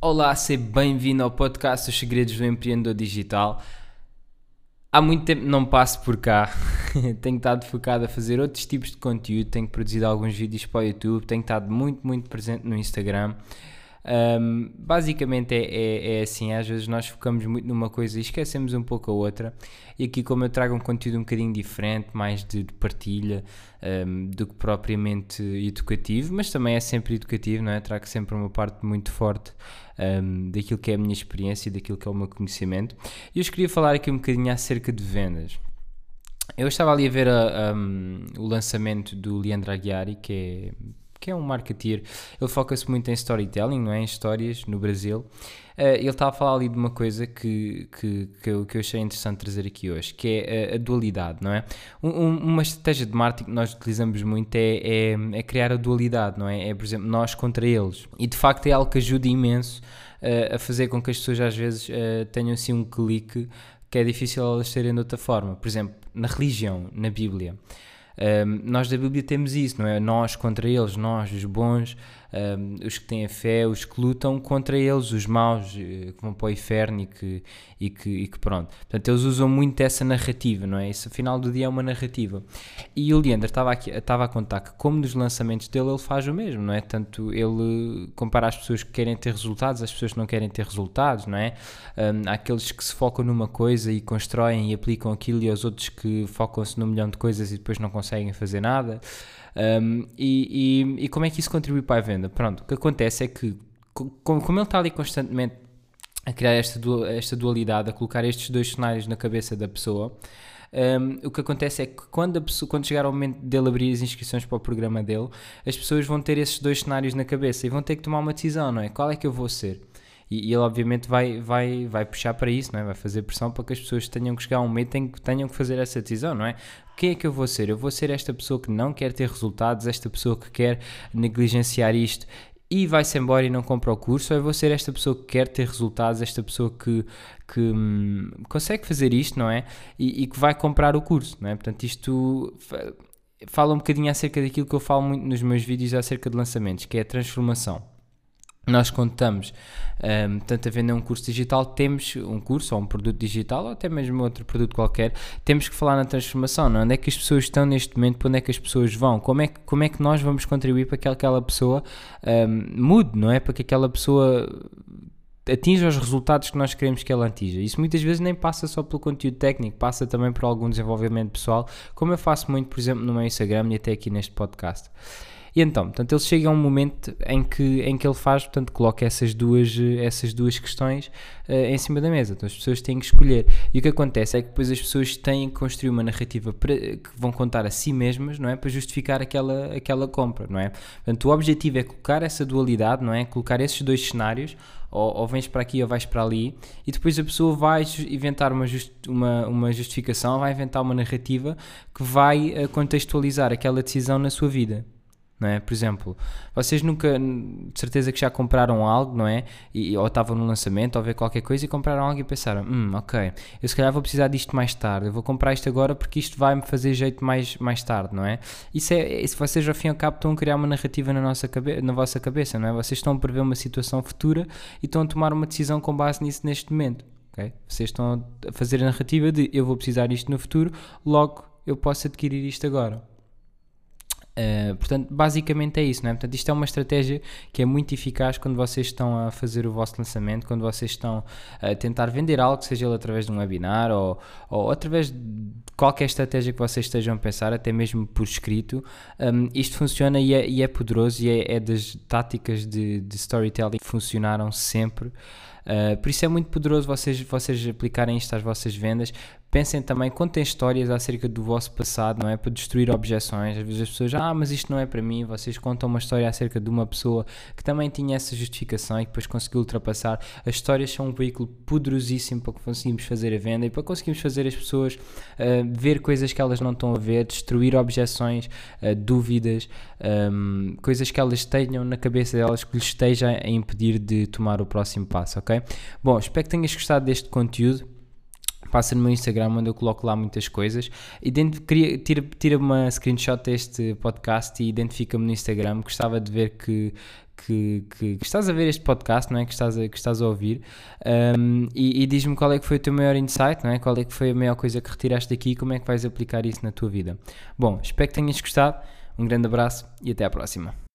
Olá, seja bem-vindo ao podcast Os Segredos do Empreendedor Digital. Há muito tempo não passo por cá, tenho estado focado a fazer outros tipos de conteúdo, tenho produzido alguns vídeos para o YouTube, tenho estado muito, muito presente no Instagram. Um, basicamente é, é, é, assim, às vezes nós focamos muito numa coisa e esquecemos um pouco a outra. E aqui, como eu trago um conteúdo um bocadinho diferente, mais de, de partilha um, do que propriamente educativo, mas também é sempre educativo, não é? Trago sempre uma parte muito forte um, daquilo que é a minha experiência e daquilo que é o meu conhecimento. E eu queria falar aqui um bocadinho acerca de vendas. Eu estava ali a ver a, um, o lançamento do Leandro Aguiari, que é que é um marketeer, ele foca-se muito em storytelling, não é? Em histórias no Brasil. Uh, ele estava a falar ali de uma coisa que, que, que, eu, que eu achei interessante trazer aqui hoje, que é a, a dualidade, não é? Um, uma estratégia de marketing que nós utilizamos muito é, é, é, criar a dualidade, não é? É, por exemplo, nós contra eles. E de facto é algo que ajuda imenso uh, a fazer com que as pessoas às vezes uh, tenham assim um clique que é difícil elas serem de outra forma. Por exemplo, na religião, na Bíblia. Um, nós da Bíblia temos isso, não é? Nós contra eles, nós, os bons, um, os que têm a fé, os que lutam contra eles, os maus eh, que vão para o inferno e que, e que, e que pronto. Portanto, eles usam muito essa narrativa, não é? Isso, final do dia, é uma narrativa. E o Leandro estava, aqui, estava a contar que, como nos lançamentos dele, ele faz o mesmo, não é? Tanto ele compara as pessoas que querem ter resultados, as pessoas que não querem ter resultados, não é? Um, aqueles que se focam numa coisa e constroem e aplicam aquilo, e os outros que focam-se num milhão de coisas e depois não conseguem fazer nada. Um, e, e, e, como é que isso contribui para a venda? Pronto, o que acontece é que, como, como ele está ali constantemente a criar esta, esta dualidade, a colocar estes dois cenários na cabeça da pessoa, um, o que acontece é que quando, pessoa, quando chegar ao momento dele abrir as inscrições para o programa dele, as pessoas vão ter esses dois cenários na cabeça e vão ter que tomar uma decisão, não é? Qual é que eu vou ser? E, e, ele obviamente vai, vai, vai puxar para isso, não é? vai fazer pressão para que as pessoas tenham que chegar a um momento em que tenham que fazer essa decisão, não é? Quem é que eu vou ser? Eu vou ser esta pessoa que não quer ter resultados, esta pessoa que quer negligenciar isto e vai-se embora e não compra o curso, ou eu vou ser esta pessoa que quer ter resultados, esta pessoa que, que hum, consegue fazer isto, não é? E, e, que vai comprar o curso, não é? Portanto, isto fala um bocadinho acerca daquilo que eu falo muito nos meus vídeos acerca de lançamentos, que é a transformação nós contamos, um, tanto a vender um curso digital, temos um curso ou um produto digital ou até mesmo outro produto qualquer, temos que falar na transformação, não? É? onde é que as pessoas estão neste momento, para onde é que as pessoas vão, como é que, como é que nós vamos contribuir para que aquela pessoa um, mude, não é? Para que aquela pessoa atinja os resultados que nós queremos que ela atinja. Isso muitas vezes nem passa só pelo conteúdo técnico, passa também por algum desenvolvimento pessoal, como eu faço muito, por exemplo, no meu Instagram e até aqui neste podcast. E então, portanto, ele chega a um momento em que, em que ele faz, portanto, coloca essas duas, essas duas questões uh, em cima da mesa. Então as pessoas têm que escolher. E o que acontece é que depois as pessoas têm que construir uma narrativa para, que vão contar a si mesmas, não é? Para justificar aquela, aquela compra, não é? Portanto, o objetivo é colocar essa dualidade, não é? Colocar esses dois cenários, ou, ou vens para aqui ou vais para ali, e depois a pessoa vai inventar uma, uma, uma justificação, vai inventar uma narrativa que vai contextualizar aquela decisão na sua vida não é? Por exemplo, vocês nunca, de certeza que já compraram algo, não é? E, ou estavam no lançamento, ou ver qualquer coisa e compraram algo e pensaram, hum, ok, eu se calhar vou precisar disto mais tarde, eu vou comprar isto agora porque isto vai-me fazer jeito mais, mais tarde, não é? Isso é, se vocês ao fim e ao cabo estão a criar uma narrativa na, nossa cabe na vossa cabeça, não é? Vocês estão a prever uma situação futura e estão a tomar uma decisão com base nisso neste momento, ok? Vocês estão a fazer a narrativa de eu vou precisar disto no futuro, logo eu posso adquirir isto agora. Uh, portanto, basicamente é isso, não é? Portanto, isto é uma estratégia que é muito eficaz quando vocês estão a fazer o vosso lançamento, quando vocês estão a tentar vender algo, seja ele através de um webinar ou, ou através de qualquer estratégia que vocês estejam a pensar, até mesmo por escrito. Um, isto funciona e é, e é poderoso e é, é das táticas de, de storytelling que funcionaram sempre. Uh, por isso é muito poderoso vocês, vocês aplicarem isto às vossas vendas. Pensem também, contem histórias acerca do vosso passado, não é? Para destruir objeções. Às vezes as pessoas, ah, mas isto não é para mim. Vocês contam uma história acerca de uma pessoa que também tinha essa justificação e depois conseguiu ultrapassar. As histórias são um veículo poderosíssimo para que conseguimos fazer a venda e para conseguirmos fazer as pessoas uh, ver coisas que elas não estão a ver, destruir objeções, uh, dúvidas, um, coisas que elas tenham na cabeça delas que lhes esteja a impedir de tomar o próximo passo, ok? Bom, espero que tenhas gostado deste conteúdo. Passa no meu Instagram onde eu coloco lá muitas coisas. tira, tira uma screenshot deste podcast e identifica-me no Instagram. Gostava de ver que, que, que, que, estás a ver este podcast, não é? Que estás a, que estás a ouvir um, e, e diz-me qual é que foi o teu maior insight, não é? Qual é que foi a maior coisa que retiraste daqui e como é que vais aplicar isso na tua vida. Bom, espero que tenhas gostado. Um grande abraço e até à próxima.